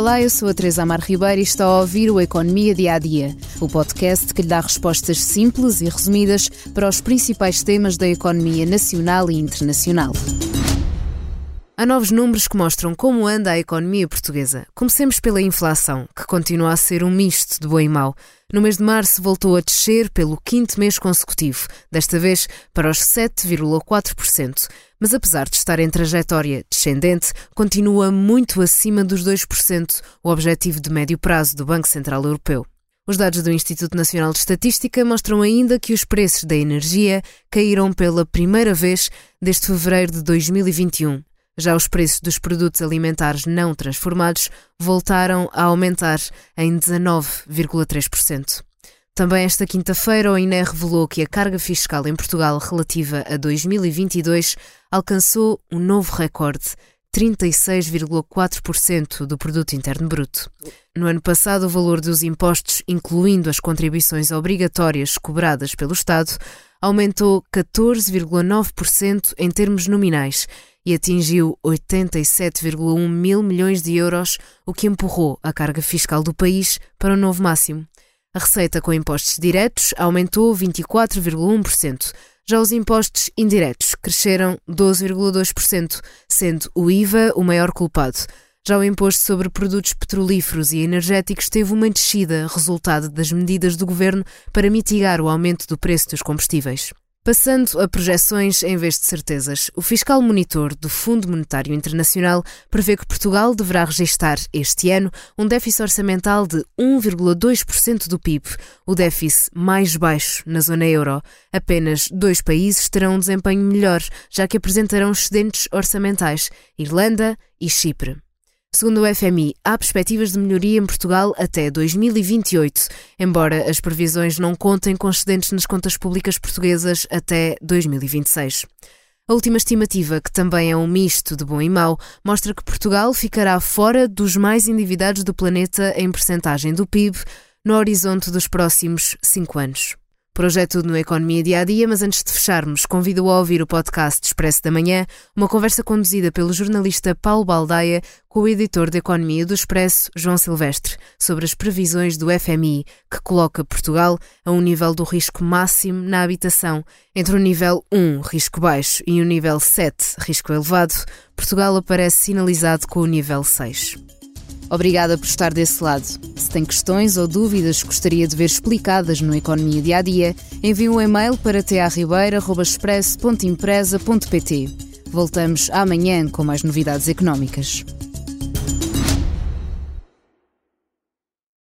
Olá, eu sou a Teresa Amar Ribeiro e está a ouvir o Economia Dia a Dia, o podcast que lhe dá respostas simples e resumidas para os principais temas da economia nacional e internacional. Há novos números que mostram como anda a economia portuguesa. Comecemos pela inflação, que continua a ser um misto de bom e mau. No mês de março voltou a descer pelo quinto mês consecutivo, desta vez para os 7,4%. Mas apesar de estar em trajetória descendente, continua muito acima dos 2%, o objetivo de médio prazo do Banco Central Europeu. Os dados do Instituto Nacional de Estatística mostram ainda que os preços da energia caíram pela primeira vez desde fevereiro de 2021. Já os preços dos produtos alimentares não transformados voltaram a aumentar em 19,3%. Também esta quinta-feira, o INE revelou que a carga fiscal em Portugal relativa a 2022 alcançou um novo recorde, 36,4% do produto interno bruto. No ano passado, o valor dos impostos, incluindo as contribuições obrigatórias cobradas pelo Estado, aumentou 14,9% em termos nominais e atingiu 87,1 mil milhões de euros, o que empurrou a carga fiscal do país para o um novo máximo. A receita com impostos diretos aumentou 24,1%. Já os impostos indiretos cresceram 12,2%, sendo o IVA o maior culpado. Já o imposto sobre produtos petrolíferos e energéticos teve uma descida, resultado das medidas do governo para mitigar o aumento do preço dos combustíveis. Passando a projeções em vez de certezas, o fiscal monitor do Fundo Monetário Internacional prevê que Portugal deverá registrar este ano um déficit orçamental de 1,2% do PIB, o déficit mais baixo na zona euro. Apenas dois países terão um desempenho melhor, já que apresentarão excedentes orçamentais: Irlanda e Chipre. Segundo o FMI, há perspectivas de melhoria em Portugal até 2028, embora as previsões não contem com excedentes nas contas públicas portuguesas até 2026. A última estimativa, que também é um misto de bom e mau, mostra que Portugal ficará fora dos mais endividados do planeta em percentagem do PIB no horizonte dos próximos cinco anos. Hoje é tudo no Economia Dia a Dia, mas antes de fecharmos, convido a ouvir o podcast Expresso da Manhã, uma conversa conduzida pelo jornalista Paulo Baldaia com o editor de Economia do Expresso, João Silvestre, sobre as previsões do FMI, que coloca Portugal a um nível do risco máximo na habitação. Entre o nível 1, risco baixo, e o nível 7, risco elevado, Portugal aparece sinalizado com o nível 6. Obrigada por estar desse lado. Se tem questões ou dúvidas que gostaria de ver explicadas no Economia Dia a Dia, envie um e-mail para tearribeira.express.empresa.pt. Voltamos amanhã com mais novidades económicas.